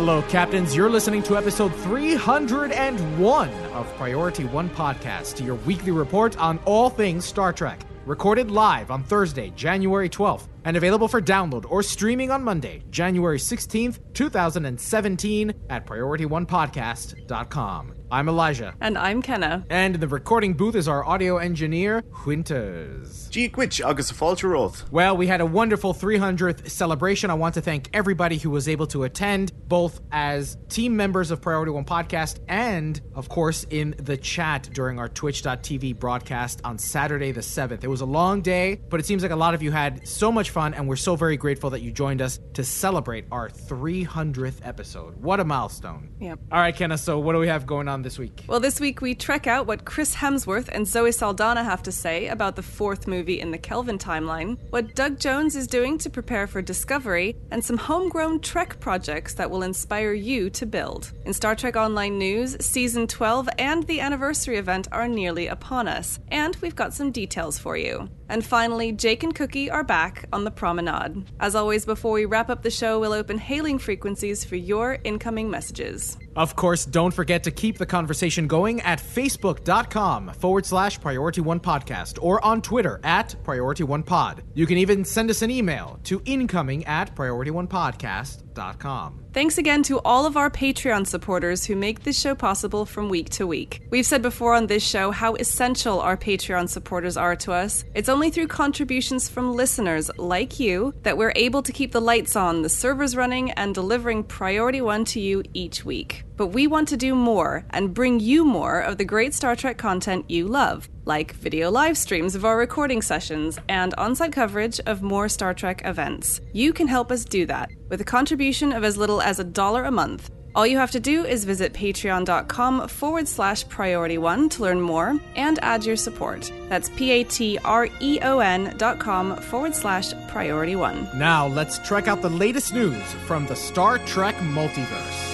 Hello, Captains. You're listening to episode 301 of Priority One Podcast, your weekly report on all things Star Trek. Recorded live on Thursday, January 12th, and available for download or streaming on Monday, January 16th, 2017, at PriorityOnePodcast.com. I'm Elijah. And I'm Kenna. And in the recording booth is our audio engineer, Winters. Gee which August Falter Oath. Well, we had a wonderful 300th celebration. I want to thank everybody who was able to attend, both as team members of Priority One Podcast and, of course, in the chat during our Twitch.tv broadcast on Saturday the 7th. It was a long day, but it seems like a lot of you had so much fun, and we're so very grateful that you joined us to celebrate our 300th episode. What a milestone. Yep. All right, Kenna, so what do we have going on this week? Well, this week we trek out what Chris Hemsworth and Zoe Saldana have to say about the fourth movie in the Kelvin timeline, what Doug Jones is doing to prepare for Discovery, and some homegrown Trek projects that will inspire you to build. In Star Trek Online news, Season 12 and the anniversary event are nearly upon us, and we've got some details for you. And finally, Jake and Cookie are back on the promenade. As always, before we wrap up the show, we'll open hailing frequencies for your incoming messages. Of course, don't forget to keep the conversation going at facebook.com forward slash priority one podcast or on Twitter at priority one pod. You can even send us an email to incoming at priority one podcast.com. Thanks again to all of our Patreon supporters who make this show possible from week to week. We've said before on this show how essential our Patreon supporters are to us. It's only through contributions from listeners like you that we're able to keep the lights on, the servers running, and delivering Priority One to you each week. But we want to do more and bring you more of the great Star Trek content you love, like video live streams of our recording sessions and on site coverage of more Star Trek events. You can help us do that with a contribution of as little as a dollar a month. All you have to do is visit patreon.com forward slash priority one to learn more and add your support. That's P A T R E O N dot com forward slash priority one. Now, let's check out the latest news from the Star Trek multiverse.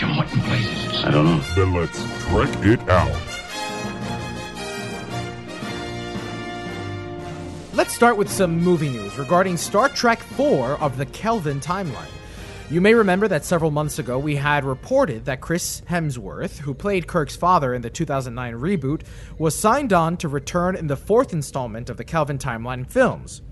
Jim, what in blazes? I don't know. Then let's trek it out. Let's start with some movie news regarding Star Trek IV of the Kelvin timeline. You may remember that several months ago we had reported that Chris Hemsworth, who played Kirk's father in the 2009 reboot, was signed on to return in the fourth installment of the Kelvin timeline films.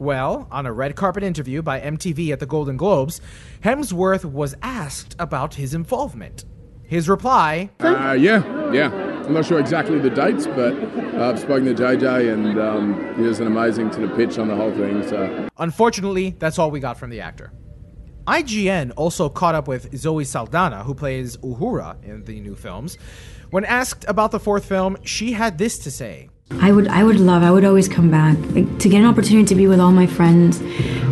Well, on a red carpet interview by MTV at the Golden Globes, Hemsworth was asked about his involvement. His reply Uh, yeah, yeah. I'm not sure exactly the dates, but uh, I've spoken to JJ, and um, he was an amazing to the pitch on the whole thing. So Unfortunately, that's all we got from the actor. IGN also caught up with Zoe Saldana, who plays Uhura in the new films. When asked about the fourth film, she had this to say. I would, I would love, I would always come back. Like, to get an opportunity to be with all my friends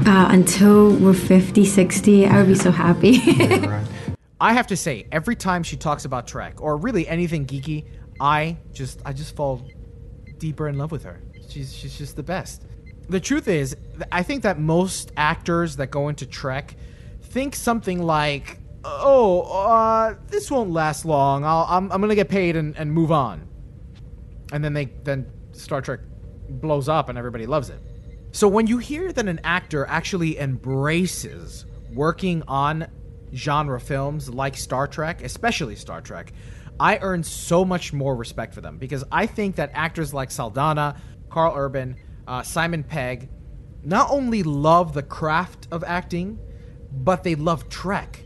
uh, until we're 50, 60, I would be so happy. I have to say, every time she talks about Trek or really anything geeky, I just I just fall deeper in love with her. She's she's just the best. The truth is, I think that most actors that go into Trek think something like, "Oh, uh, this won't last long. I'll, I'm I'm gonna get paid and, and move on," and then they then Star Trek blows up and everybody loves it. So when you hear that an actor actually embraces working on genre films like Star Trek, especially Star Trek, I earn so much more respect for them because I think that actors like Saldana, Karl Urban, uh, Simon Pegg not only love the craft of acting, but they love Trek,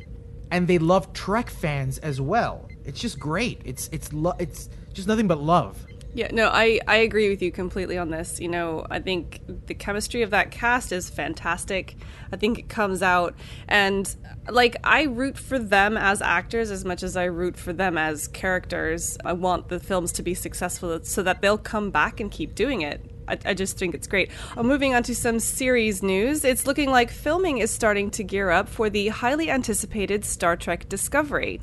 and they love Trek fans as well. It's just great. It's it's lo- it's just nothing but love. Yeah, no, I, I agree with you completely on this. You know, I think the chemistry of that cast is fantastic. I think it comes out. And, like, I root for them as actors as much as I root for them as characters. I want the films to be successful so that they'll come back and keep doing it. I, I just think it's great. Uh, moving on to some series news, it's looking like filming is starting to gear up for the highly anticipated Star Trek Discovery.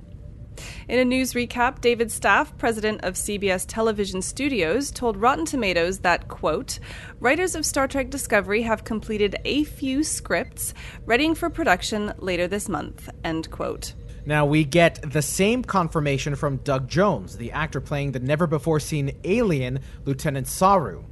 In a news recap, David Stapf, president of CBS Television Studios, told Rotten Tomatoes that, quote, writers of Star Trek Discovery have completed a few scripts, readying for production later this month, end quote. Now we get the same confirmation from Doug Jones, the actor playing the never before seen alien Lieutenant Saru.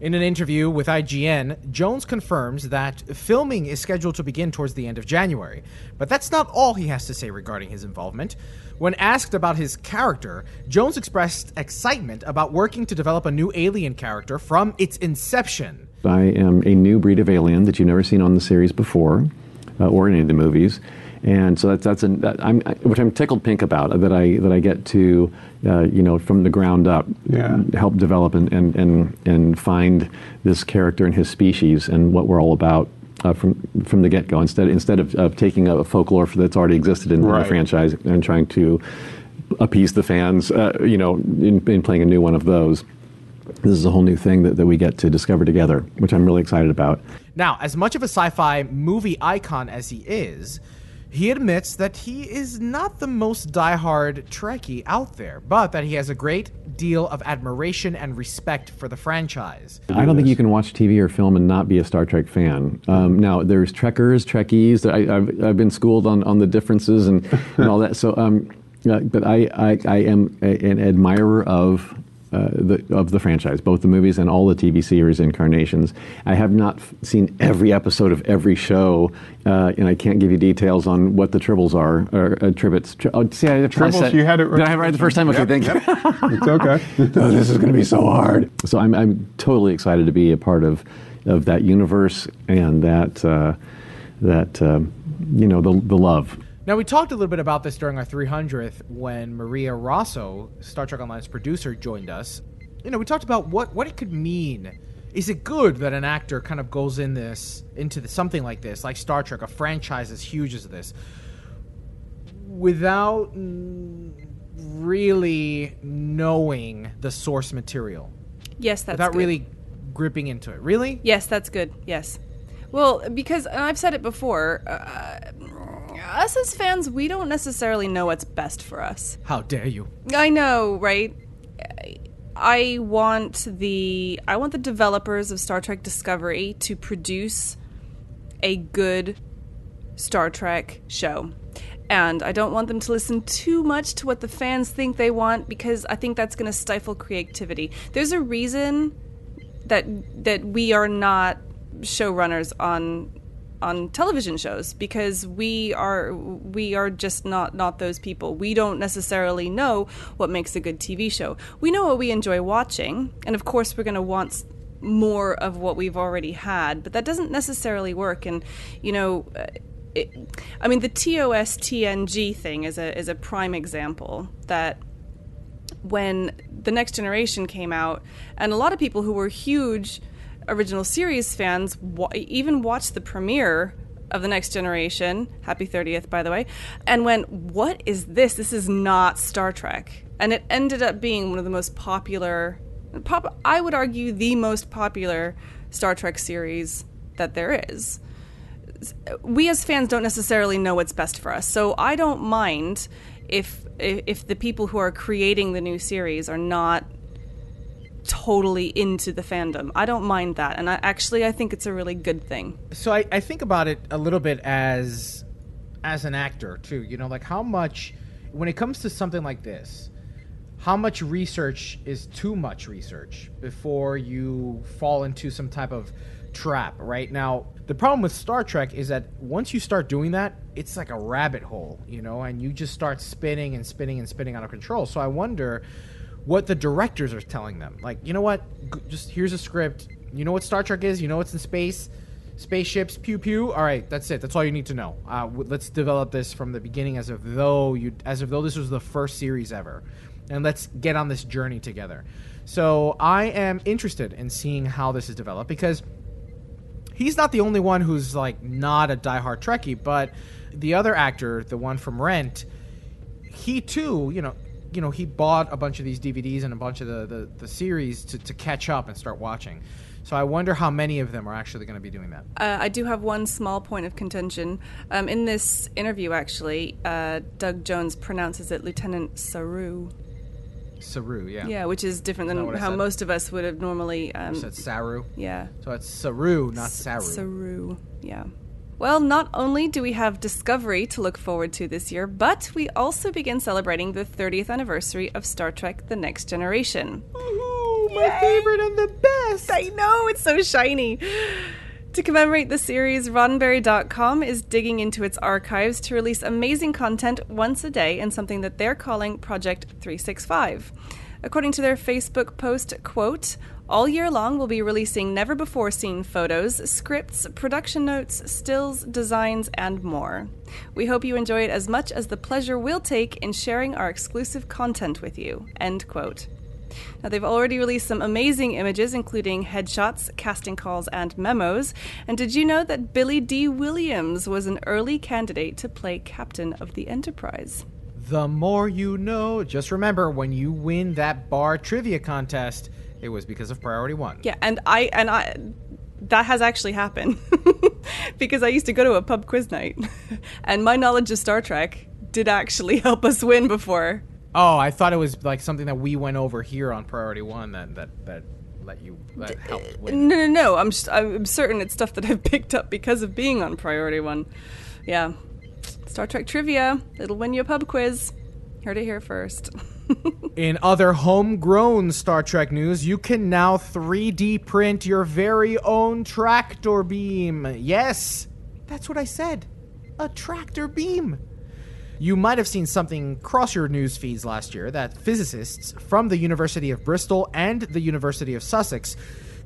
In an interview with IGN, Jones confirms that filming is scheduled to begin towards the end of January. But that's not all he has to say regarding his involvement. When asked about his character, Jones expressed excitement about working to develop a new alien character from its inception. I am a new breed of alien that you've never seen on the series before uh, or in any of the movies and so that's that's an, that I'm, which I'm tickled pink about that I that I get to uh, you know from the ground up yeah. help develop and, and and and find this character and his species and what we're all about uh, from from the get go instead instead of, of taking a folklore that's already existed in, right. the franchise and trying to appease the fans uh, you know in, in playing a new one of those this is a whole new thing that, that we get to discover together, which I'm really excited about. Now, as much of a sci fi movie icon as he is, he admits that he is not the most diehard Trekkie out there, but that he has a great deal of admiration and respect for the franchise. I don't think you can watch TV or film and not be a Star Trek fan. Um, now, there's Trekkers, Trekkies. I, have I've been schooled on, on the differences and, and all that. So, um, uh, but I, I, I am a, an admirer of uh, the, of the franchise, both the movies and all the TV series incarnations. I have not f- seen every episode of every show, uh, and I can't give you details on what the tribbles are or uh, tribbles. Tri- oh, see, I, tribbles. I you had it. Right. Did I have it right the first time? Okay, yep, thank yep. you. it's okay. oh, this is going to be so hard. So I'm, I'm totally excited to be a part of of that universe and that uh, that um, you know the the love. Now, we talked a little bit about this during our 300th when Maria Rosso, Star Trek Online's producer, joined us. You know, we talked about what, what it could mean. Is it good that an actor kind of goes in this into the, something like this, like Star Trek, a franchise as huge as this, without really knowing the source material? Yes, that's without good. really gripping into it. Really? Yes, that's good. Yes. Well, because and I've said it before, uh, us as fans, we don't necessarily know what's best for us. How dare you? I know, right? I want the I want the developers of Star Trek Discovery to produce a good Star Trek show. And I don't want them to listen too much to what the fans think they want because I think that's going to stifle creativity. There's a reason that that we are not showrunners on on television shows because we are we are just not not those people. We don't necessarily know what makes a good TV show. We know what we enjoy watching, and of course we're going to want more of what we've already had, but that doesn't necessarily work and you know uh, it, I mean the TOS TNG thing is a is a prime example that when the next generation came out and a lot of people who were huge original series fans wa- even watched the premiere of the next generation happy 30th by the way and went what is this? This is not star trek. And it ended up being one of the most popular pop, i would argue the most popular star trek series that there is. We as fans don't necessarily know what's best for us so i don't mind if if the people who are creating the new series are not totally into the fandom. I don't mind that, and I actually I think it's a really good thing. So I, I think about it a little bit as as an actor too. You know, like how much when it comes to something like this, how much research is too much research before you fall into some type of trap, right? Now, the problem with Star Trek is that once you start doing that, it's like a rabbit hole, you know, and you just start spinning and spinning and spinning out of control. So I wonder what the directors are telling them. Like, you know what? G- just here's a script. You know what Star Trek is? You know what's in space? Spaceships, pew pew. All right, that's it. That's all you need to know. Uh, w- let's develop this from the beginning, as if though you, as if though this was the first series ever. and let's get on this journey together. So I am interested in seeing how this is developed because he's not the only one who's like not a diehard Trekkie, but the other actor, the one from Rent, he too, you know, you know, he bought a bunch of these DVDs and a bunch of the, the, the series to, to catch up and start watching. So I wonder how many of them are actually going to be doing that. Uh, I do have one small point of contention. Um, in this interview, actually, uh, Doug Jones pronounces it Lieutenant Saru. Saru, yeah. Yeah, which is different than how most of us would have normally. Um, said Saru. yeah. So it's Saru, not Saru. Saru, yeah. Well, not only do we have Discovery to look forward to this year, but we also begin celebrating the 30th anniversary of Star Trek The Next Generation. Ooh, my favorite and the best. I know, it's so shiny. To commemorate the series, Roddenberry.com is digging into its archives to release amazing content once a day in something that they're calling Project 365. According to their Facebook post, quote, all year long, we'll be releasing never before seen photos, scripts, production notes, stills, designs, and more. We hope you enjoy it as much as the pleasure we'll take in sharing our exclusive content with you. End quote. Now, they've already released some amazing images, including headshots, casting calls, and memos. And did you know that Billy Dee Williams was an early candidate to play Captain of the Enterprise? The more you know. Just remember, when you win that bar trivia contest, it was because of Priority One. Yeah, and I and I that has actually happened because I used to go to a pub quiz night, and my knowledge of Star Trek did actually help us win before. Oh, I thought it was like something that we went over here on Priority One that that that let you that helped win. No, no, no. I'm s- I'm certain it's stuff that I've picked up because of being on Priority One. Yeah, Star Trek trivia. It'll win you a pub quiz. Heard it here first. In other homegrown Star Trek news, you can now 3D print your very own tractor beam. Yes, that's what I said. A tractor beam. You might have seen something cross your news feeds last year that physicists from the University of Bristol and the University of Sussex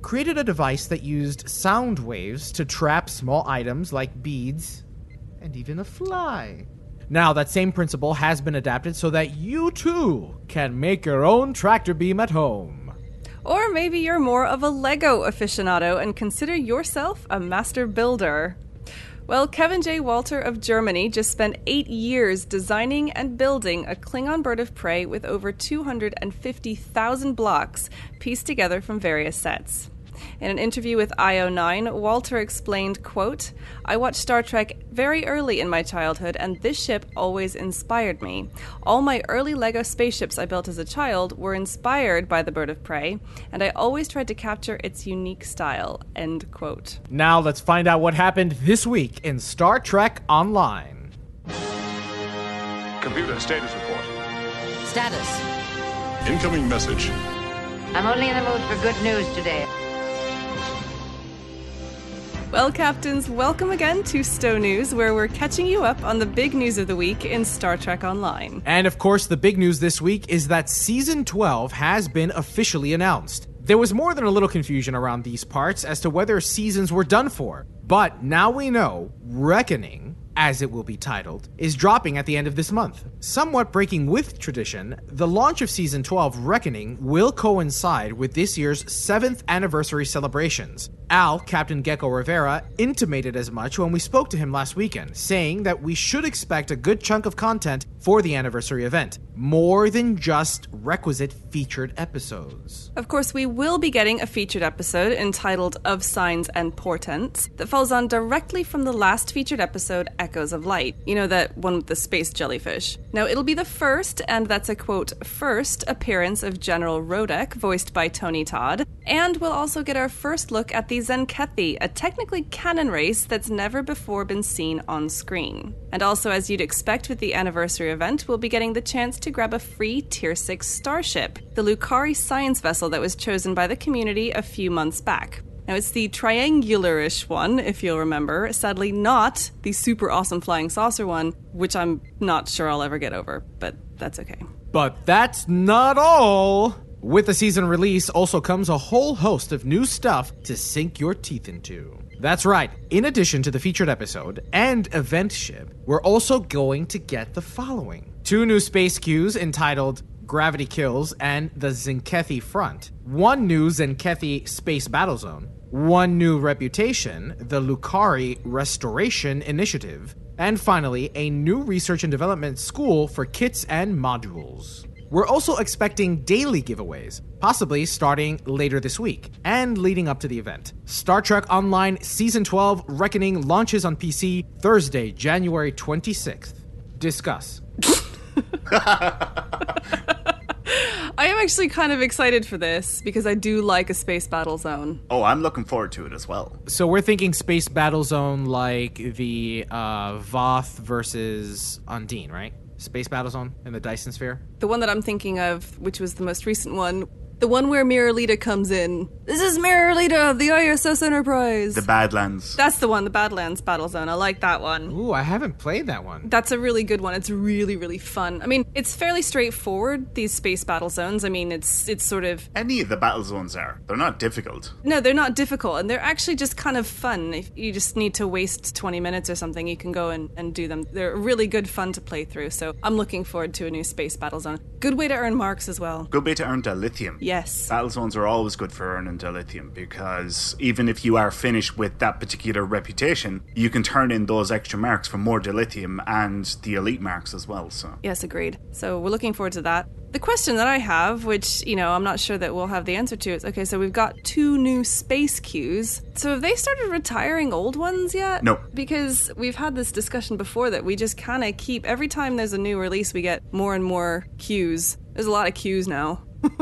created a device that used sound waves to trap small items like beads and even a fly. Now, that same principle has been adapted so that you too can make your own tractor beam at home. Or maybe you're more of a Lego aficionado and consider yourself a master builder. Well, Kevin J. Walter of Germany just spent eight years designing and building a Klingon bird of prey with over 250,000 blocks pieced together from various sets. In an interview with IO9, Walter explained, quote, I watched Star Trek very early in my childhood, and this ship always inspired me. All my early Lego spaceships I built as a child were inspired by the bird of prey, and I always tried to capture its unique style. End quote. Now, let's find out what happened this week in Star Trek Online. Computer status report. Status. Incoming message. I'm only in the mood for good news today. Well, Captains, welcome again to Stow News, where we're catching you up on the big news of the week in Star Trek Online. And of course, the big news this week is that season 12 has been officially announced. There was more than a little confusion around these parts as to whether seasons were done for, but now we know Reckoning, as it will be titled, is dropping at the end of this month. Somewhat breaking with tradition, the launch of season 12 Reckoning will coincide with this year's 7th anniversary celebrations. Al, Captain Geko Rivera, intimated as much when we spoke to him last weekend, saying that we should expect a good chunk of content for the anniversary event, more than just requisite featured episodes. Of course, we will be getting a featured episode entitled Of Signs and Portents that follows on directly from the last featured episode, Echoes of Light. You know, that one with the space jellyfish. Now, it'll be the first, and that's a quote, first appearance of General Rodek, voiced by Tony Todd. And we'll also get our first look at the Zenkethi, a technically canon race that's never before been seen on screen. And also, as you'd expect with the anniversary event, we'll be getting the chance to grab a free Tier 6 starship, the Lucari science vessel that was chosen by the community a few months back. Now, it's the triangular-ish one, if you'll remember. Sadly, not the super awesome flying saucer one, which I'm not sure I'll ever get over, but that's okay. But that's not all! With the season release also comes a whole host of new stuff to sink your teeth into. That's right, in addition to the featured episode and event ship, we're also going to get the following two new space queues entitled Gravity Kills, and the Zenkethi Front. One new Zenkethi Space Battle Zone. One new reputation, the Lucari Restoration Initiative. And finally, a new research and development school for kits and modules. We're also expecting daily giveaways, possibly starting later this week and leading up to the event. Star Trek Online Season 12 Reckoning launches on PC Thursday, January 26th. Discuss. I am actually kind of excited for this because I do like a space battle zone. Oh, I'm looking forward to it as well. So we're thinking Space Battle Zone like the uh, Voth versus Undine, right? Space Battle Zone in the Dyson Sphere? The one that I'm thinking of, which was the most recent one, the one where Mirror Leeta comes in. This is Mirror Leeta of the ISS Enterprise. The Badlands. That's the one, the Badlands Battle Zone. I like that one. Ooh, I haven't played that one. That's a really good one. It's really, really fun. I mean, it's fairly straightforward, these space battle zones. I mean, it's it's sort of Any of the battle zones are. They're not difficult. No, they're not difficult and they're actually just kind of fun. If you just need to waste 20 minutes or something, you can go and, and do them. They're really good fun to play through. So I'm looking forward to a new space battle zone. Good way to earn marks as well. Good way to earn dilithium. Yes. Battle zones are always good for earning dilithium because even if you are finished with that particular reputation, you can turn in those extra marks for more dilithium and the elite marks as well. So Yes, agreed. So we're looking forward to that. The question that I have, which, you know, I'm not sure that we'll have the answer to, is okay, so we've got two new space queues. So have they started retiring old ones yet? No. Because we've had this discussion before that we just kind of keep, every time there's a new release, we get more and more queues. There's a lot of queues now.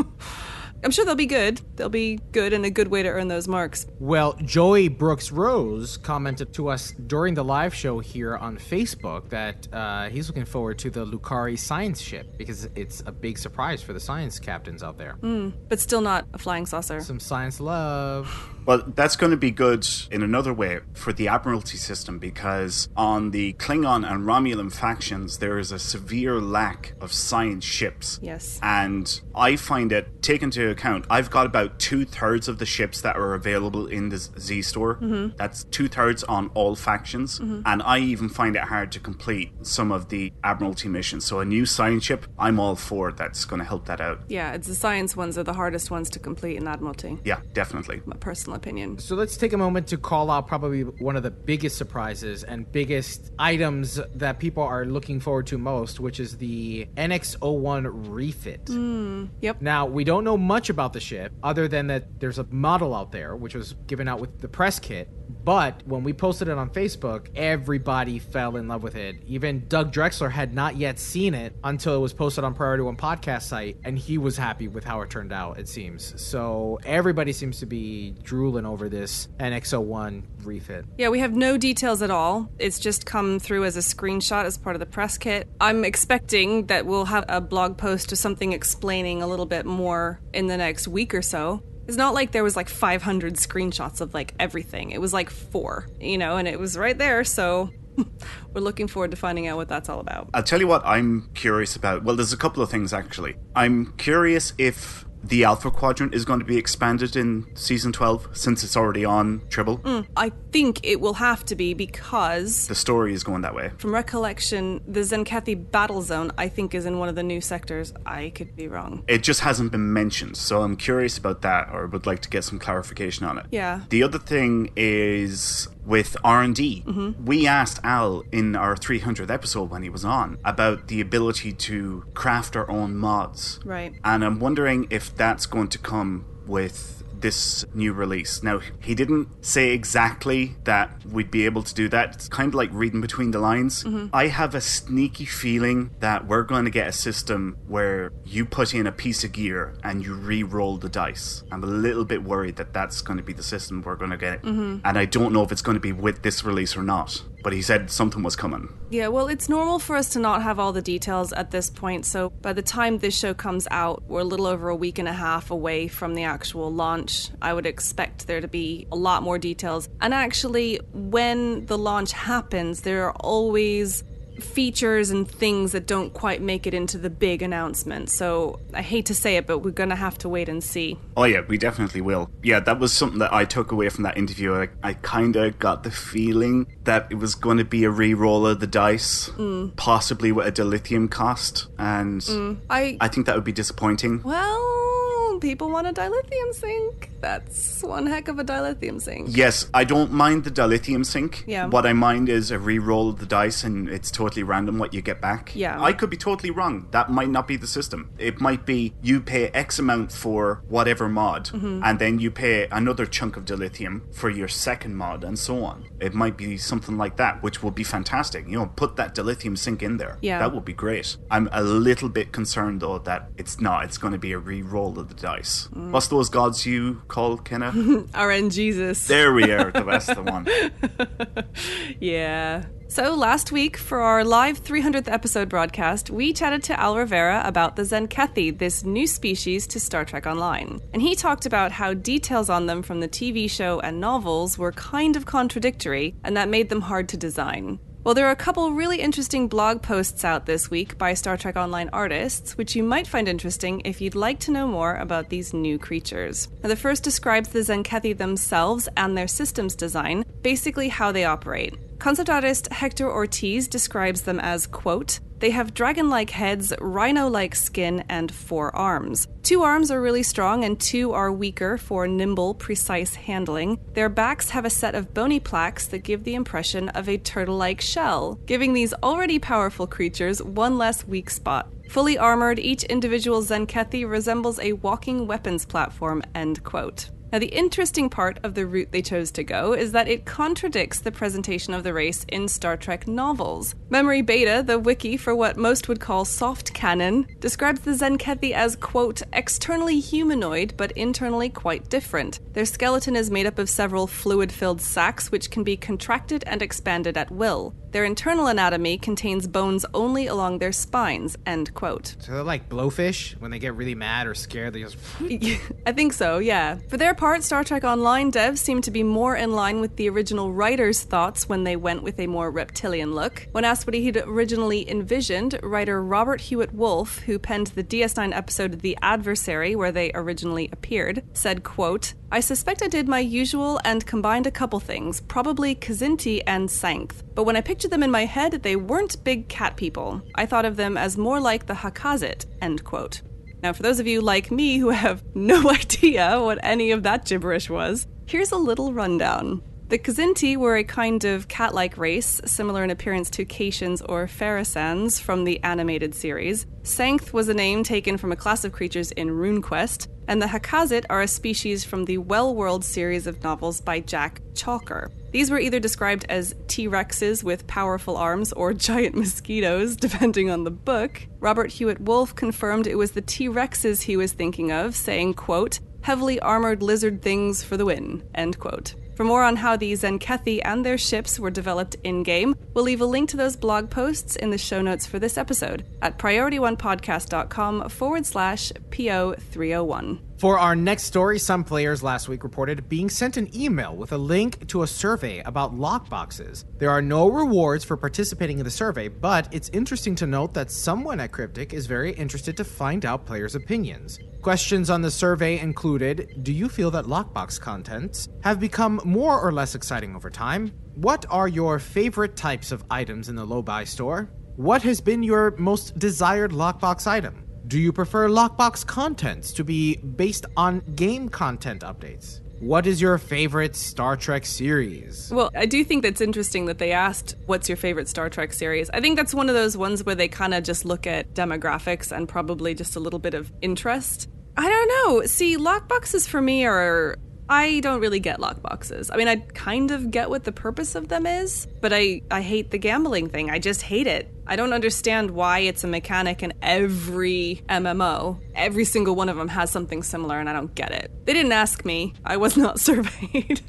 I'm sure they'll be good. They'll be good and a good way to earn those marks. Well, Joey Brooks Rose commented to us during the live show here on Facebook that uh, he's looking forward to the Lucari science ship because it's a big surprise for the science captains out there. Mm, but still not a flying saucer. Some science love. Well, that's going to be good in another way for the Admiralty system because on the Klingon and Romulan factions, there is a severe lack of science ships. Yes. And I find it, taken into account, I've got about two thirds of the ships that are available in the Z store. Mhm. That's two thirds on all factions. Mhm. And I even find it hard to complete some of the Admiralty missions. So a new science ship, I'm all for that's going to help that out. Yeah, it's the science ones are the hardest ones to complete in Admiralty. Yeah, definitely. My personal opinion. So let's take a moment to call out probably one of the biggest surprises and biggest items that people are looking forward to most, which is the NX01 refit. Mm, yep. Now, we don't know much about the ship other than that there's a model out there, which was given out with the press kit. But when we posted it on Facebook, everybody fell in love with it. Even Doug Drexler had not yet seen it until it was posted on Priority One podcast site, and he was happy with how it turned out, it seems. So everybody seems to be drooling over this NX01 refit. Yeah, we have no details at all. It's just come through as a screenshot as part of the press kit. I'm expecting that we'll have a blog post or something explaining a little bit more in the next week or so. It's not like there was like 500 screenshots of like everything. It was like four, you know, and it was right there. So we're looking forward to finding out what that's all about. I'll tell you what I'm curious about. Well, there's a couple of things actually. I'm curious if the Alpha Quadrant is going to be expanded in season 12 since it's already on Tribble. Mm, I think it will have to be because The story is going that way. From recollection, the Zenkethi battle zone, I think, is in one of the new sectors. I could be wrong. It just hasn't been mentioned, so I'm curious about that or would like to get some clarification on it. Yeah. The other thing is with R&D. Mhm. We asked Al in our 300th episode when he was on about the ability to craft our own mods. Right. And I'm wondering if that's going to come with this new release. Now, he didn't say exactly that we'd be able to do that. It's kind of like reading between the lines. Mhm. I have a sneaky feeling that we're going to get a system where you put in a piece of gear and you re roll the dice. I'm a little bit worried that that's going to be the system we're going to get. Mhm. And I don't know if it's going to be with this release or not. But he said something was coming. Yeah, well, it's normal for us to not have all the details at this point, so by the time this show comes out, we're a little over a week and a half away from the actual launch. I would expect there to be a lot more details. And actually, when the launch happens, there are always features and things that don't quite make it into the big announcement. So I hate to say it, but we're gonna have to wait and see. Oh yeah, we definitely will. Yeah, that was something that I took away from that interview. I, I kind of got the feeling that it was going to be a re-roll of the dice, Mm. possibly with a dilithium cost, and Mm. I I think that would be disappointing. well, people want a dilithium sink. That's one heck of a dilithium sink. Yes, I don't mind the dilithium sink. Yeah. What I mind is a re-roll of the dice and it's totally random what you get back. Yeah. I could be totally wrong. That might not be the system. It might be you pay X amount for whatever mod, Mhm. and then you pay another chunk of dilithium for your second mod, and so on. It might be something like that, which will be fantastic. You know, put that dilithium sink in there. Yeah. That would be great. I'm a little bit concerned though that it's not. It's going to be a re-roll of the dice. Mm. What's those gods you call, Kenna? RNGesus. there we are. That's of one. Yeah. So last week, for our live 300th episode broadcast, we chatted to Al Rivera about the Zenkethi, this new species to Star Trek Online. And he talked about how details on them from the TV show and novels were kind of contradictory, and that made them hard to design. Well, there are a couple really interesting blog posts out this week by Star Trek Online artists, which you might find interesting if you'd like to know more about these new creatures. Now, the first describes the Zenkethi themselves and their systems design, basically how they operate. Concept artist Hector Ortiz describes them as, quote, they have dragon like heads, rhino like skin, and four arms. Two arms are really strong, and two are weaker for nimble, precise handling. Their backs have a set of bony plaques that give the impression of a turtle like shell, giving these already powerful creatures one less weak spot. Fully armored, each individual Zenkethi resembles a walking weapons platform, end quote. Now, the interesting part of the route they chose to go is that it contradicts the presentation of the race in Star Trek novels. Memory Beta, the wiki for what most would call soft canon, describes the Zenkethi as, quote, externally humanoid but internally quite different. Their skeleton is made up of several fluid filled sacs which can be contracted and expanded at will. Their internal anatomy contains bones only along their spines, end quote. So they're like blowfish when they get really mad or scared. They just I think so, yeah. For their part, Star Trek Online devs seem to be more in line with the original writer's thoughts when they went with a more reptilian look. When asked what he'd originally envisioned, writer Robert Hewitt Wolfe, who penned the DS9 episode The Adversary, where they originally appeared, said, quote, I suspect I did my usual and combined a couple things, probably Kzinti and Sankth. But when I pictured them in my head, they weren't big cat people. I thought of them as more like the Hakazit, end quote. Now, for those of you like me who have no idea what any of that gibberish was, here's a little rundown. The Kzinti were a kind of cat like race, similar in appearance to Caitians or Ferasans from the animated series. Sankth was a name taken from a class of creatures in RuneQuest, and the Hakazit are a species from the Well World series of novels by Jack Chalker. These were either described as T Rexes with powerful arms or giant mosquitoes, depending on the book. Robert Hewitt Wolfe confirmed it was the T Rexes he was thinking of, saying, quote, heavily armored lizard things for the win, end quote. For more on how the Zenkethi and their ships were developed in game, we'll leave a link to those blog posts in the show notes for this episode at priorityonepodcast.com forward slash PO301. For our next story, some players last week reported being sent an email with a link to a survey about lockboxes. There are no rewards for participating in the survey, but it's interesting to note that someone at Cryptic is very interested to find out players' opinions. Questions on the survey included Do you feel that lockbox contents have become more or less exciting over time? What are your favorite types of items in the Lobi store? What has been your most desired lockbox item? Do you prefer lockbox contents to be based on game content updates? What is your favorite Star Trek series? Well, I do think that's interesting that they asked, What's your favorite Star Trek series? I think that's one of those ones where they kind of just look at demographics and probably just a little bit of interest. I don't know. See, lockboxes for me are. I don't really get lockboxes. I mean, I kind of get what the purpose of them is, but I, I hate the gambling thing. I just hate it. I don't understand why it's a mechanic in every MMO. Every single one of them has something similar, and I don't get it. They didn't ask me, I was not surveyed.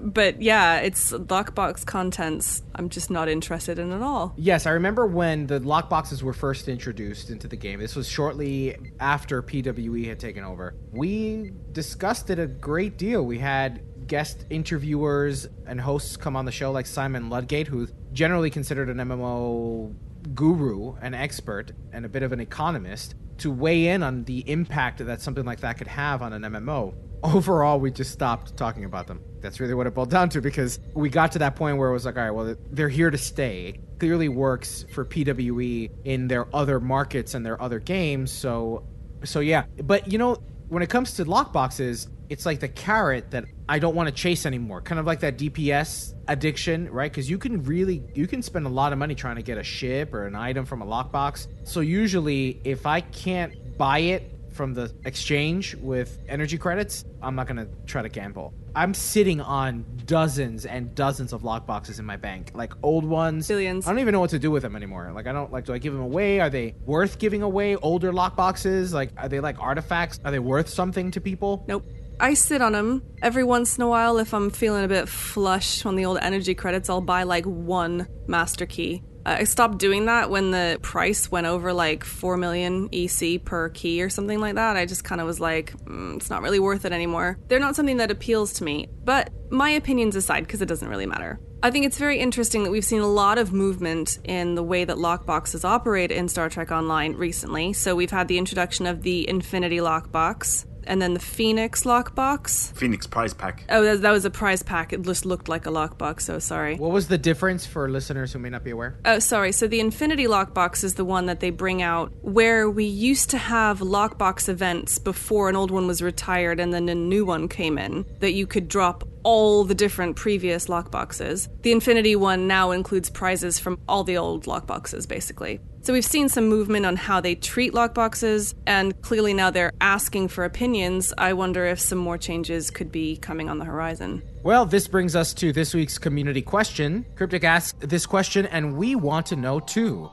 but yeah, it's lockbox contents I'm just not interested in at all. Yes, I remember when the lockboxes were first introduced into the game. This was shortly after PWE had taken over. We discussed it a great deal. We had guest interviewers and hosts come on the show like Simon Ludgate who's generally considered an MMO guru, an expert, and a bit of an economist, to weigh in on the impact that something like that could have on an MMO. Overall, we just stopped talking about them. That's really what it boiled down to because we got to that point where it was like, all right, well, they're here to stay. It clearly works for PWE in their other markets and their other games. So, so yeah. But you know, when it comes to lockboxes, it's like the carrot that I don't want to chase anymore. Kind of like that DPS addiction, right? Because you can really you can spend a lot of money trying to get a ship or an item from a lockbox. So usually, if I can't buy it from the exchange with energy credits, I'm not gonna try to gamble. I'm sitting on dozens and dozens of lockboxes in my bank, like old ones. Billions. I don't even know what to do with them anymore. Like I don't like. Do I give them away? Are they worth giving away? Older lockboxes? Like are they like artifacts? Are they worth something to people? Nope. I sit on them every once in a while if I'm feeling a bit flush on the old energy credits. I'll buy like one master key. I stopped doing that when the price went over like 4 million EC per key or something like that. I just kind of was like, mm, it's not really worth it anymore. They're not something that appeals to me. But my opinions aside, because it doesn't really matter. I think it's very interesting that we've seen a lot of movement in the way that lockboxes operate in Star Trek Online recently. So we've had the introduction of the Infinity Lockbox, and then the Phoenix lockbox. Phoenix prize pack. Oh, that, that was a prize pack. It just looked like a lockbox, so sorry. What was the difference for listeners who may not be aware? Oh, sorry. So the Infinity Lockbox is the one that they bring out where we used to have lockbox events before an old one was retired and then a new one came in that you could drop all the different previous lockboxes. The Infinity one now includes prizes from all the old lockboxes, basically. So we've seen some movement on how they treat lockboxes, and clearly now they're asking for opinions. I wonder if some more changes could be coming on the horizon. Well, this brings us to this week's community question. Cryptic asked this question, and we want to know too.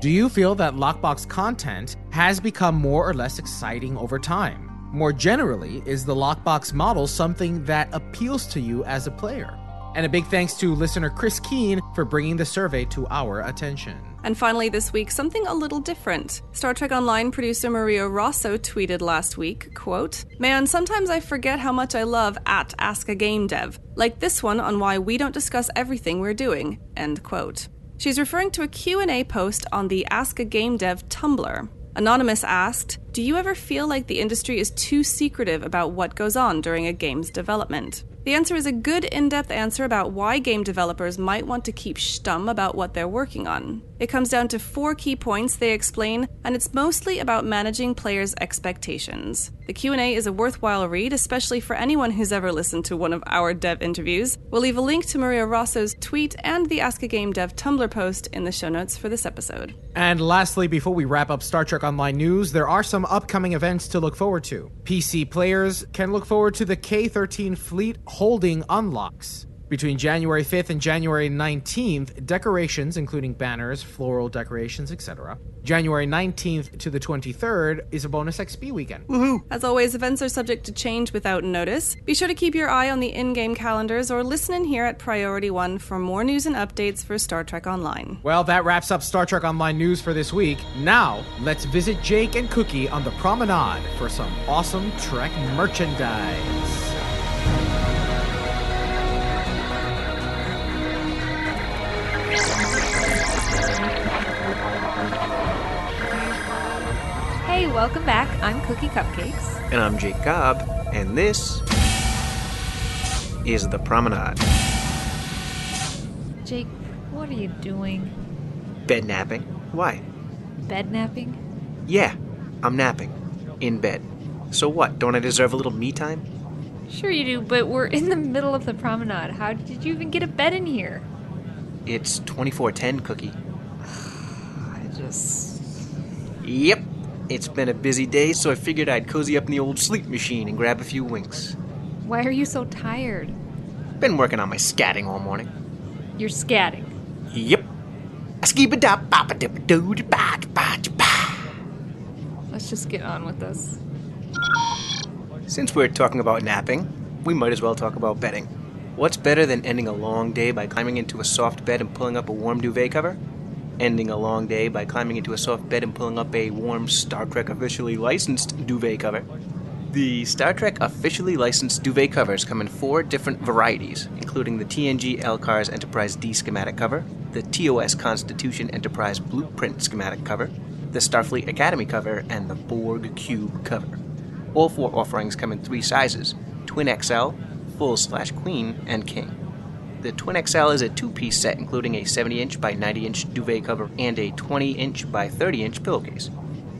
Do you feel that lockbox content has become more or less exciting over time? More generally, is the lockbox model something that appeals to you as a player? And a big thanks to listener Chris Keene for bringing the survey to our attention. And finally, this week, something a little different. Star Trek Online producer Maria Rosso tweeted last week, quote, Man, sometimes I forget how much I love at Ask a Game Dev, like this one on why we don't discuss everything we're doing, end quote. She's referring to a Q&A post on the Ask a Game Dev Tumblr. Anonymous asked, Do you ever feel like the industry is too secretive about what goes on during a game's development? The answer is a good in depth answer about why game developers might want to keep stum about what they're working on. It comes down to four key points they explain, and it's mostly about managing players' expectations. The Q&A is a worthwhile read, especially for anyone who's ever listened to one of our dev interviews. We'll leave a link to Maria Rosso's tweet and the Ask a Game Dev Tumblr post in the show notes for this episode. And lastly, before we wrap up Star Trek Online news, there are some upcoming events to look forward to. PC players can look forward to the K 13 Fleet Holding Unlocks. Between January 5th and January 19th, decorations, including banners, floral decorations, etc. January 19th to the 23rd is a bonus XP weekend. Woohoo! As always, events are subject to change without notice. Be sure to keep your eye on the in game calendars or listen in here at Priority One for more news and updates for Star Trek Online. Well, that wraps up Star Trek Online news for this week. Now, let's visit Jake and Cookie on the promenade for some awesome Trek merchandise. Hey, welcome back. I'm Cookie Cupcakes. And I'm Jake Cobb, and this is The Promenade. Jake, what are you doing? Bed napping. Why? Bed napping? Yeah, I'm napping. In bed. So what? Don't I deserve a little me time? Sure you do, but we're in the middle of the promenade. How did you even get a bed in here? It's 2410, Cookie. I just. Yep. It's been a busy day, so I figured I'd cozy up in the old sleep machine and grab a few winks. Why are you so tired? Been working on my scatting all morning. You're scatting. Yep. Let's just get on with this. Since we're talking about napping, we might as well talk about bedding. What's better than ending a long day by climbing into a soft bed and pulling up a warm duvet cover? Ending a long day by climbing into a soft bed and pulling up a warm Star Trek officially licensed duvet cover. The Star Trek officially licensed duvet covers come in four different varieties, including the TNG LCARS Enterprise D schematic cover, the TOS Constitution Enterprise Blueprint schematic cover, the Starfleet Academy cover, and the Borg Cube cover. All four offerings come in three sizes Twin XL, Full slash Queen, and King. The Twin XL is a two piece set including a 70 inch by 90 inch duvet cover and a 20 inch by 30 inch pillowcase.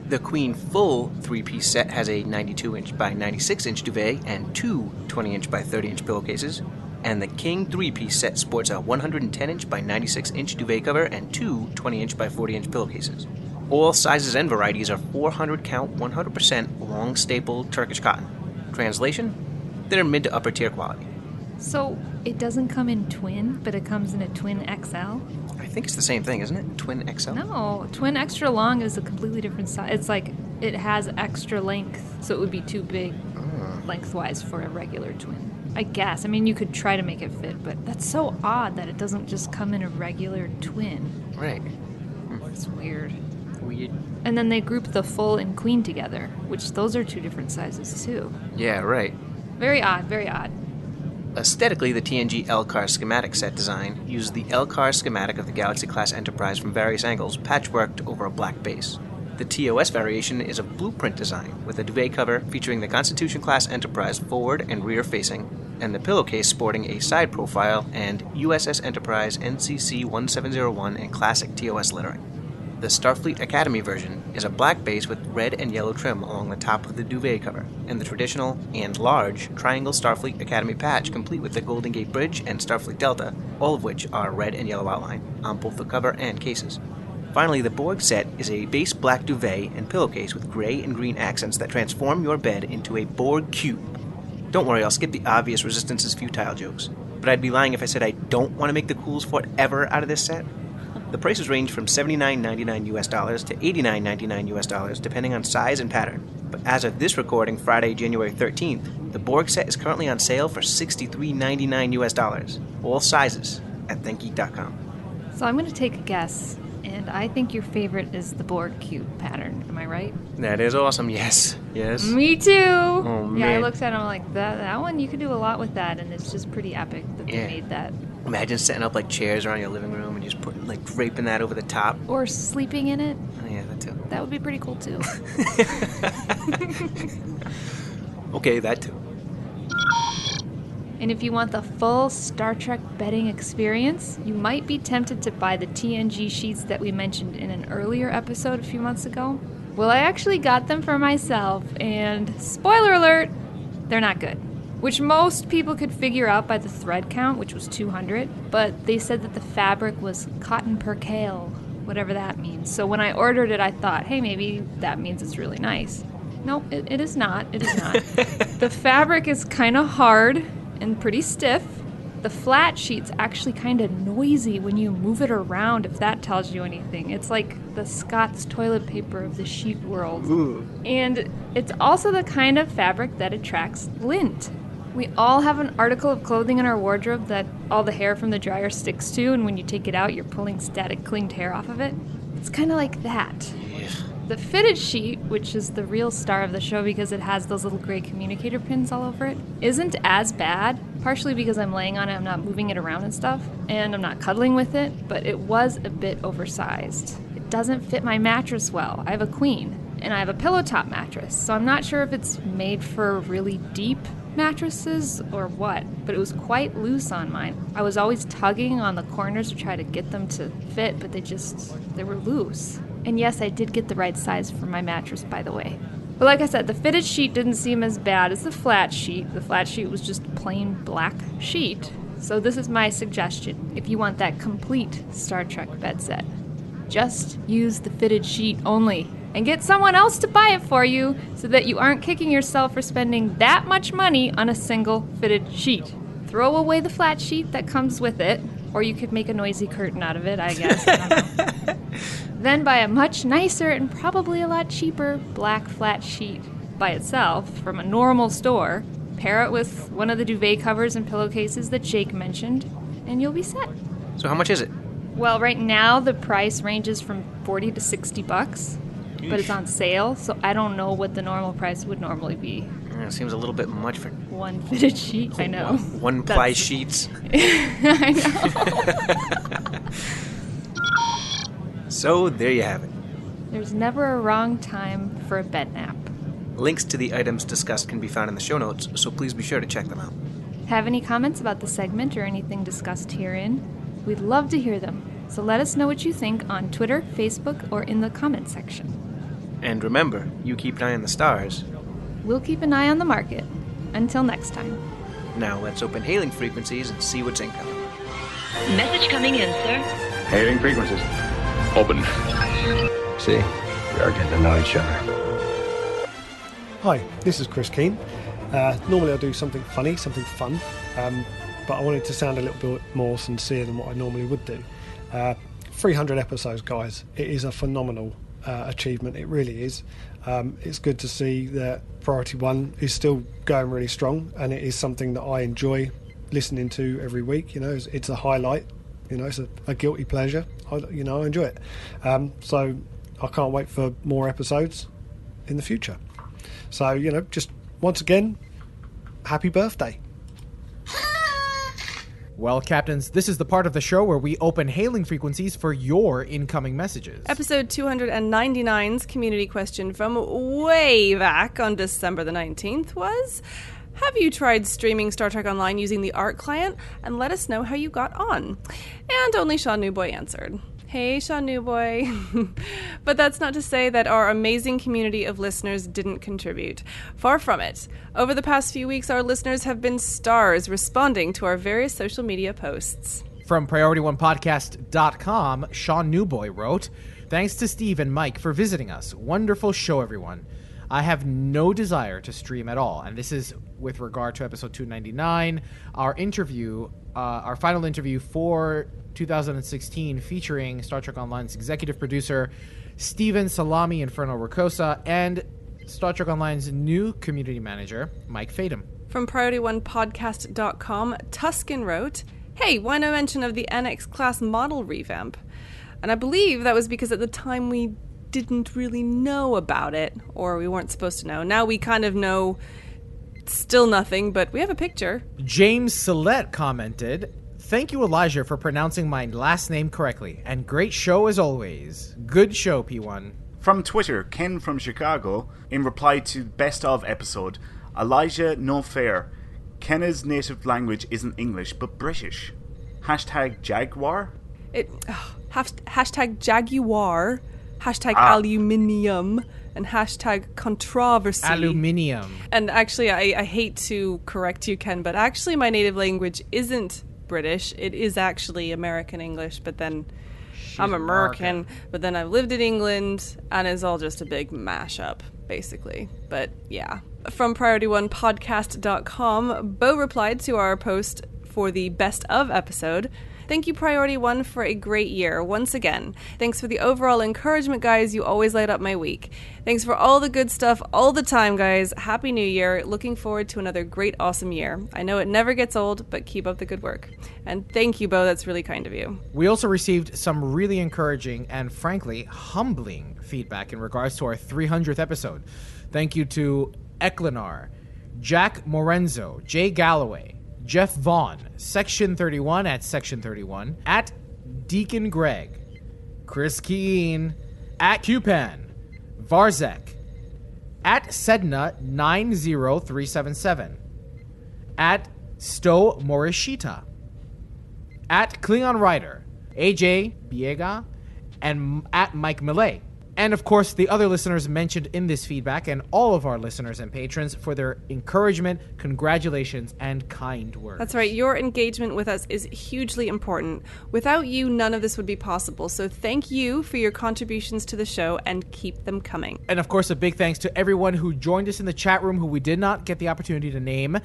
The Queen Full three piece set has a 92 inch by 96 inch duvet and two 20 inch by 30 inch pillowcases. And the King three piece set sports a 110 inch by 96 inch duvet cover and two 20 inch by 40 inch pillowcases. All sizes and varieties are 400 count 100% long staple Turkish cotton. Translation? They're mid to upper tier quality. So it doesn't come in twin, but it comes in a twin XL? I think it's the same thing, isn't it? Twin XL? No, twin extra long is a completely different size. It's like it has extra length, so it would be too big ah. lengthwise for a regular twin. I guess. I mean, you could try to make it fit, but that's so odd that it doesn't just come in a regular twin. Right. It's weird. Weird. And then they group the full and queen together, which those are two different sizes too. Yeah, right. Very odd, very odd. Aesthetically, the TNG LCARS schematic set design uses the LCARS schematic of the Galaxy class Enterprise from various angles, patchworked over a black base. The TOS variation is a blueprint design with a duvet cover featuring the Constitution class Enterprise forward and rear facing, and the pillowcase sporting a side profile and USS Enterprise NCC 1701 and classic TOS lettering. The Starfleet Academy version is a black base with red and yellow trim along the top of the duvet cover, and the traditional and large triangle Starfleet Academy patch complete with the Golden Gate Bridge and Starfleet Delta, all of which are red and yellow outline on both the cover and cases. Finally, the Borg set is a base black duvet and pillowcase with gray and green accents that transform your bed into a Borg cube. Don't worry, I'll skip the obvious resistance is futile jokes, but I'd be lying if I said I don't want to make the coolest Fort ever out of this set. The prices range from $79.99 US dollars to $89.99 US dollars, depending on size and pattern. But as of this recording, Friday, January 13th, the Borg set is currently on sale for $63.99 US dollars, all sizes, at ThinkGeek.com. So I'm going to take a guess, and I think your favorite is the Borg cube pattern. Am I right? That is awesome. Yes, yes. Me too. Oh, yeah, I looked at it. I'm like that. That one you could do a lot with that, and it's just pretty epic that Yeah. they made that. Imagine setting up like chairs around your living room just putting like draping that over the top. Or sleeping in it. Oh, yeah, that too. That would be pretty cool too. Okay, that too. And if you want the full Star Trek bedding experience, you might be tempted to buy the TNG sheets that we mentioned in an earlier episode a few months ago. Well, I actually got them for myself, and spoiler alert, they're not good. Which most people could figure out by the thread count, which was 200, but they said that the fabric was cotton percale, whatever that means. So when I ordered it, I thought, hey, maybe that means it's really nice. No, it, it is not. It is not. the fabric is kind of hard and pretty stiff. The flat sheet's actually kind of noisy when you move it around, if that tells you anything. It's like the Scott's toilet paper of the sheet world. And it's also the kind of fabric that attracts lint. We all have an article of clothing in our wardrobe that all the hair from the dryer sticks to, and when you take it out, you're pulling static clinged hair off of it. It's kind of like that. The fitted sheet, which is the real star of the show because it has those little gray communicator pins all over it, isn't as bad, partially because I'm laying on it, I'm not moving it around and stuff, and I'm not cuddling with it, but it was a bit oversized. It doesn't fit my mattress well. I have a queen, and I have a pillow top mattress, so I'm not sure if it's made for really deep mattresses or what, but it was quite loose on mine. I was always tugging on the corners to try to get them to fit, but they just they were loose. And yes, I did get the right size for my mattress by the way. But like I said, the fitted sheet didn't seem as bad as the flat sheet. The flat sheet was just a plain black sheet. So this is my suggestion if you want that complete Star Trek bed set. Just use the fitted sheet only and get someone else to buy it for you so that you aren't kicking yourself for spending that much money on a single fitted sheet. Throw away the flat sheet that comes with it, or you could make a noisy curtain out of it, I guess. I then buy a much nicer and probably a lot cheaper black flat sheet by itself from a normal store. Pair it with one of the duvet covers and pillowcases that Jake mentioned, and you'll be set. So how much is it? Well, right now the price ranges from 40 to 60 bucks. But it's on sale, so I don't know what the normal price would normally be. Yeah, it seems a little bit much for One fitted sheet, I know. one That's- ply sheets. I know. So there you have it. There's never a wrong time for a bed nap. Links to the items discussed can be found in the show notes, so please be sure to check them out. Have any comments about the segment or anything discussed herein? We'd love to hear them, so let us know what you think on Twitter, Facebook, or in the comment section. And remember, you keep an eye on the stars. We'll keep an eye on the market. Until next time. Now let's open hailing frequencies and see what's incoming. Message coming in, sir. Hailing frequencies. Open. See, we are getting to know each other. Hi, this is Chris Keane. Uh, normally I do something funny, something fun, um, but I wanted to sound a little bit more sincere than what I normally would do. Uh, 300 episodes, guys. It is a phenomenal uh, achievement. It really is. Um, it's good to see that Priority One is still going really strong, and it is something that I enjoy listening to every week. You know, it's, it's a highlight. You know, it's a, a guilty pleasure. I, you know, I enjoy it. Um, so I can't wait for more episodes in the future. So, you know, just once again, happy birthday. Well, Captains, this is the part of the show where we open hailing frequencies for your incoming messages. Episode 299's community question from way back on December the 19th was Have you tried streaming Star Trek Online using the ARC client? And let us know how you got on. And only Sean Newboy answered. Hey, Sean Newboy. but that's not to say that our amazing community of listeners didn't contribute. Far from it. Over the past few weeks, our listeners have been stars responding to our various social media posts. From PriorityOnePodcast.com, Sean Newboy wrote, Thanks to Steve and Mike for visiting us. Wonderful show, everyone. I have no desire to stream at all. And this is with regard to episode 299, our interview, uh, our final interview for 2016, featuring Star Trek Online's executive producer, Stephen Salami Inferno Ricossa, and Star Trek Online's new community manager, Mike Fatum. From PriorityOnePodcast.com, Tuscan wrote, Hey, why no mention of the NX class model revamp? And I believe that was because at the time we didn't really know about it, or we weren't supposed to know. Now we kind of know still nothing, but we have a picture. James Sillette commented, Thank you, Elijah, for pronouncing my last name correctly, and great show as always. Good show, P1. From Twitter, Ken from Chicago, in reply to Best of episode, Elijah No Fair. Kenna's native language isn't English, but British. Hashtag Jaguar? It ugh, hash- hashtag Jaguar, hashtag Ah. aluminium, and hashtag controversy. Aluminium. And actually, I, I hate to correct you, Ken, but actually, my native language isn't British. It is actually American English, but then I'm American, but then I've lived in England, and it's all just a big mashup, basically. But yeah. From PriorityOnePodcast.com, Bo replied to our post for the best of episode. Thank you, Priority One, for a great year once again. Thanks for the overall encouragement, guys. You always light up my week. Thanks for all the good stuff all the time, guys. Happy New Year. Looking forward to another great, awesome year. I know it never gets old, but keep up the good work. And thank you, Bo. That's really kind of you. We also received some really encouraging and frankly humbling feedback in regards to our 300th episode. Thank you to Ecklinar, Jack Morenzo, Jay Galloway, Jeff Vaughn, Section 31 at Section 31, at Deacon Greg, Chris Keene, at Cupan, Varzek, at Sedna 90377, at Sto Morishita, at Klingon Rider, AJ Biega, and at Mike Millay. And of course, the other listeners mentioned in this feedback, and all of our listeners and patrons for their encouragement, congratulations, and kind words. That's right. Your engagement with us is hugely important. Without you, none of this would be possible. So thank you for your contributions to the show and keep them coming. And of course, a big thanks to everyone who joined us in the chat room who we did not get the opportunity to name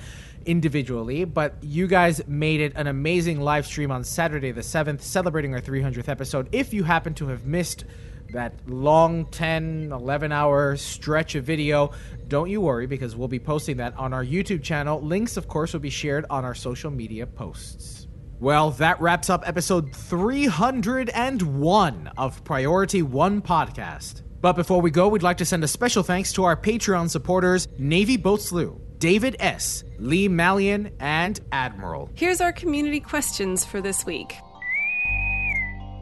individually, but you guys made it an amazing live stream on Saturday the 7th, celebrating our 300th episode. If you happen to have missed that long 10, 11 hour stretch of video, don't you worry because we'll be posting that on our YouTube channel. Links, of course, will be shared on our social media posts. Well, that wraps up episode 301 of Priority One Podcast. But before we go, we'd like to send a special thanks to our Patreon supporters Navy Boat Slew, David S., Lee Mallion, and Admiral. Here's our community questions for this week.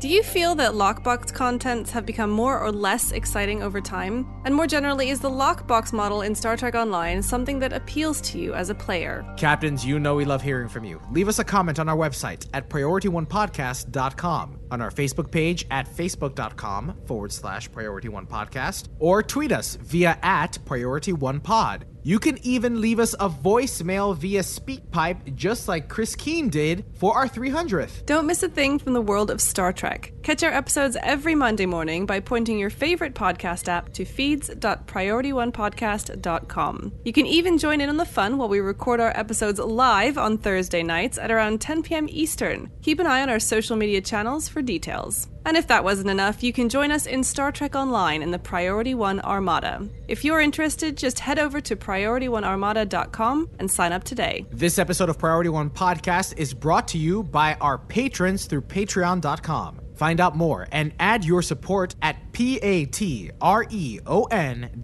Do you feel that lockbox contents have become more or less exciting over time? And more generally, is the lockbox model in Star Trek Online something that appeals to you as a player? Captains, you know we love hearing from you. Leave us a comment on our website at priorityonepodcast.com, on our Facebook page at facebook.com forward slash priority one podcast, or tweet us via at priority one pod. You can even leave us a voicemail via SpeakPipe, just like Chris Keene did for our 300th. Don't miss a thing from the world of Star Trek. Catch our episodes every Monday morning by pointing your favorite podcast app to feeds.priorityonepodcast.com. You can even join in on the fun while we record our episodes live on Thursday nights at around 10 p.m. Eastern. Keep an eye on our social media channels for details. And if that wasn't enough, you can join us in Star Trek Online in the Priority One Armada. If you're interested, just head over to PriorityOneArmada.com and sign up today. This episode of Priority One Podcast is brought to you by our patrons through patreon.com. Find out more and add your support at p-a-t-r-e-o-n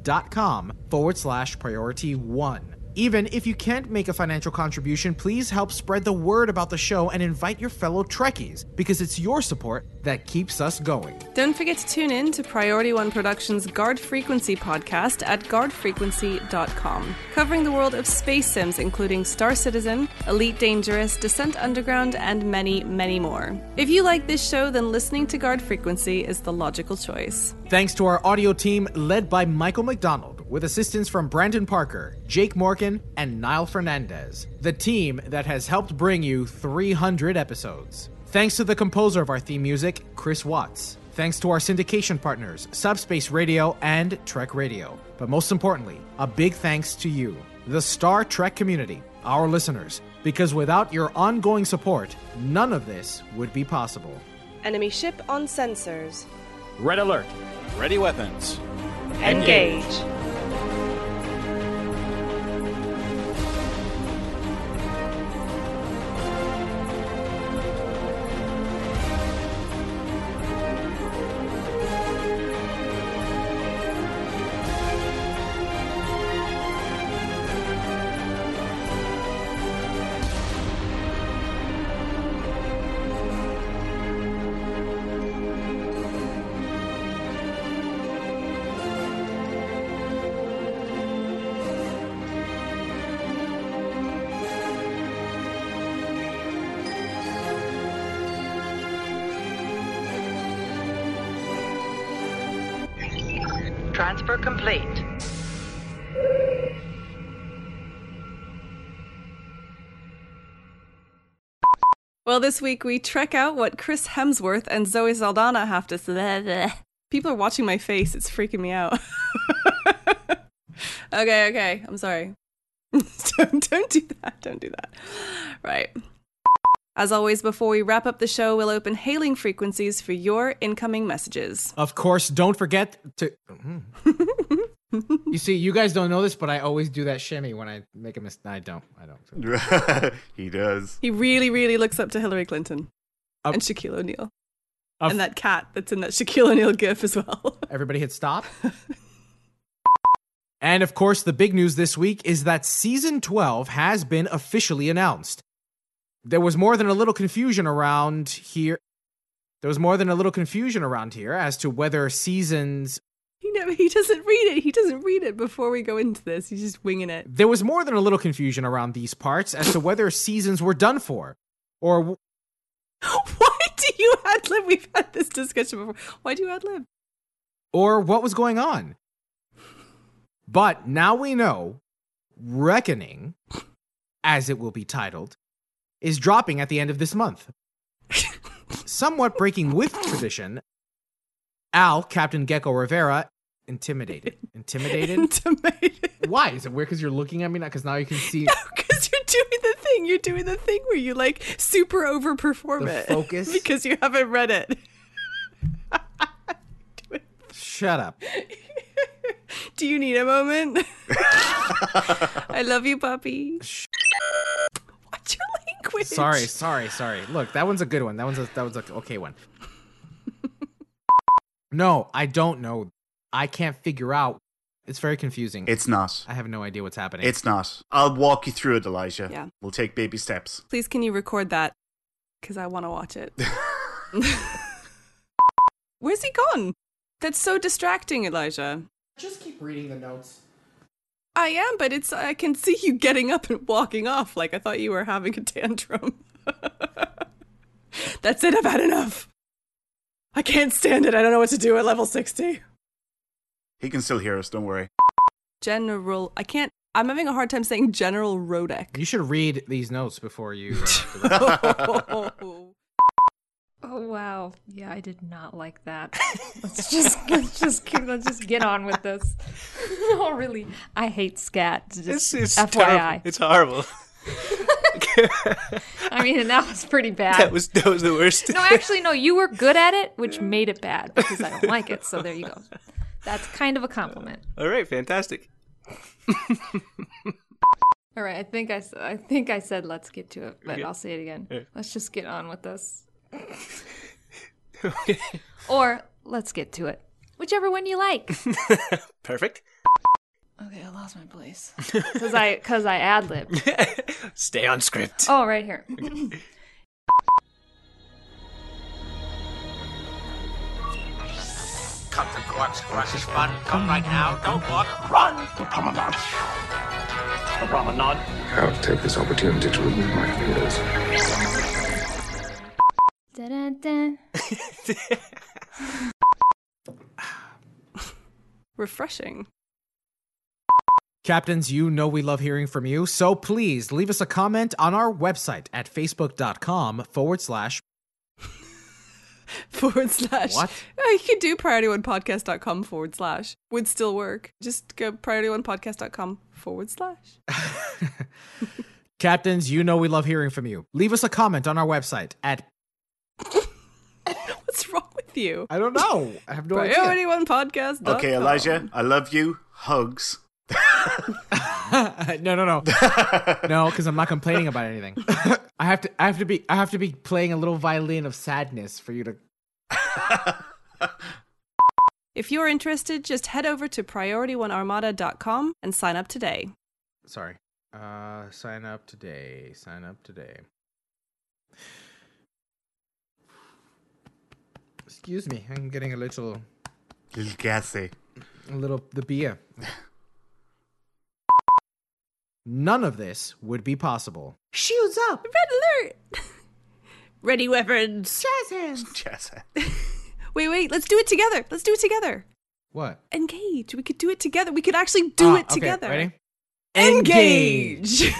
dot com forward slash priority one. Even if you can't make a financial contribution, please help spread the word about the show and invite your fellow Trekkies because it's your support that keeps us going. Don't forget to tune in to Priority One Productions' Guard Frequency podcast at guardfrequency.com, covering the world of space sims including Star Citizen, Elite Dangerous, Descent Underground, and many, many more. If you like this show, then listening to Guard Frequency is the logical choice. Thanks to our audio team led by Michael McDonald, with assistance from Brandon Parker, Jake Morgan, and Niall Fernandez, the team that has helped bring you 300 episodes. Thanks to the composer of our theme music, Chris Watts. Thanks to our syndication partners, Subspace Radio and Trek Radio. But most importantly, a big thanks to you, the Star Trek community, our listeners, because without your ongoing support, none of this would be possible. Enemy ship on sensors. Red alert. Ready weapons. Engage. Transfer this week we trek out what Chris Hemsworth and Zoe Saldana have to say. People are watching my face. It's freaking me out. okay, okay. I'm sorry. don't, don't do that. Don't do that. Right. As always, before we wrap up the show, we'll open hailing frequencies for your incoming messages. Of course, don't forget to. you see, you guys don't know this, but I always do that shimmy when I make a mistake. I don't. I don't. he does. He really, really looks up to Hillary Clinton Uh, and Shaquille O'Neal. uh, and that cat that's in that Shaquille O'Neal gif as well. Everybody hit stop. and of course, the big news this week is that season 12 has been officially announced. There was more than a little confusion around here. There was more than a little confusion around here as to whether seasons. He never, he doesn't read it. He doesn't read it before we go into this. He's just winging it. There was more than a little confusion around these parts as to whether seasons were done for, or w- Why do you ad lib? We've had this discussion before. Why do you ad lib? or what was going on. But now we know Reckoning, as it will be titled, is dropping at the end of this month. Somewhat breaking with tradition, Al, Captain Geko Rivera, intimidated. Intimidated? Intimidated. Why? Is it weird because you're looking at me now? Because now you can see Because you're doing the thing. You're doing the thing where you like super overperform The it. focus? because you haven't read it. Shut up. Do you need a moment? I love you, puppy. What's your language? Sorry, sorry, sorry. Look, that one's a good one. That one's a that was a okay one. no, I don't know I can't figure out. It's very confusing. It's not. I have no idea what's happening. It's not. I'll walk you through it, Elijah. Yeah. We'll take baby steps. Please, can you record that? Because I want to watch it. Where's he gone? That's so distracting, Elijah. Just keep reading the notes. I am, but it's I can see you getting up and walking off like I thought you were having a tantrum. That's it, I've had enough. I can't stand it. I don't know what to do at level 60. He can still hear us, don't worry. General I can't I'm having a hard time saying General Rodek. You should read these notes before you. Uh, Oh wow. Yeah, I did not like that. Let's just let's just let's just get on with this. oh really? I hate scat. Just It's, it's FYI. terrible. It's horrible. I mean, and that was pretty bad. That was that was the worst. no, actually, no. You were good at it, which made it bad because I don't like it. So there you go. That's kind of a compliment. Uh, all right, fantastic. All right, I think I, I think I said let's get to it, but Okay. I'll say it again. Okay. Let's just get on with this. Or let's get to it. Whichever one you like. Perfect. Okay, I lost my place because I because I ad libbed. Stay on script. Oh, right here. Cut the cord, squash is fun. Come right now, don't walk, run! The promenade. The promenade. I'll take this opportunity to remove my fears. Da-da-da. Refreshing. Captains, you know we love hearing from you, so please leave us a comment on our website at facebook.com forward slash. forward slash. What? Oh, you could do priorityonepodcast.com forward slash. Would still work. Just go priorityonepodcast.com forward slash. Captains, you know we love hearing from you. Leave us a comment on our website at. What's wrong with you? I don't know. I have no idea. Priorityonepodcast.com. Okay, Elijah, I love you. Hugs. no, no, no, no, because I'm not complaining about anything. I have to, I have to be, I have to be playing a little violin of sadness for you to. If you're interested, just head over to PriorityOneArmada.com and sign up today. Sorry. Uh, sign up today. Sign up today. Excuse me, I'm getting a little, Little gassy. a little the beer. None of this would be possible. Shields up! Red alert! Ready weapons! Jazz hands! Jazz Wait, wait, let's do it together. Let's do it together. What? Engage. We could do it together. We could actually do Ah, it okay, together. ready? Engage!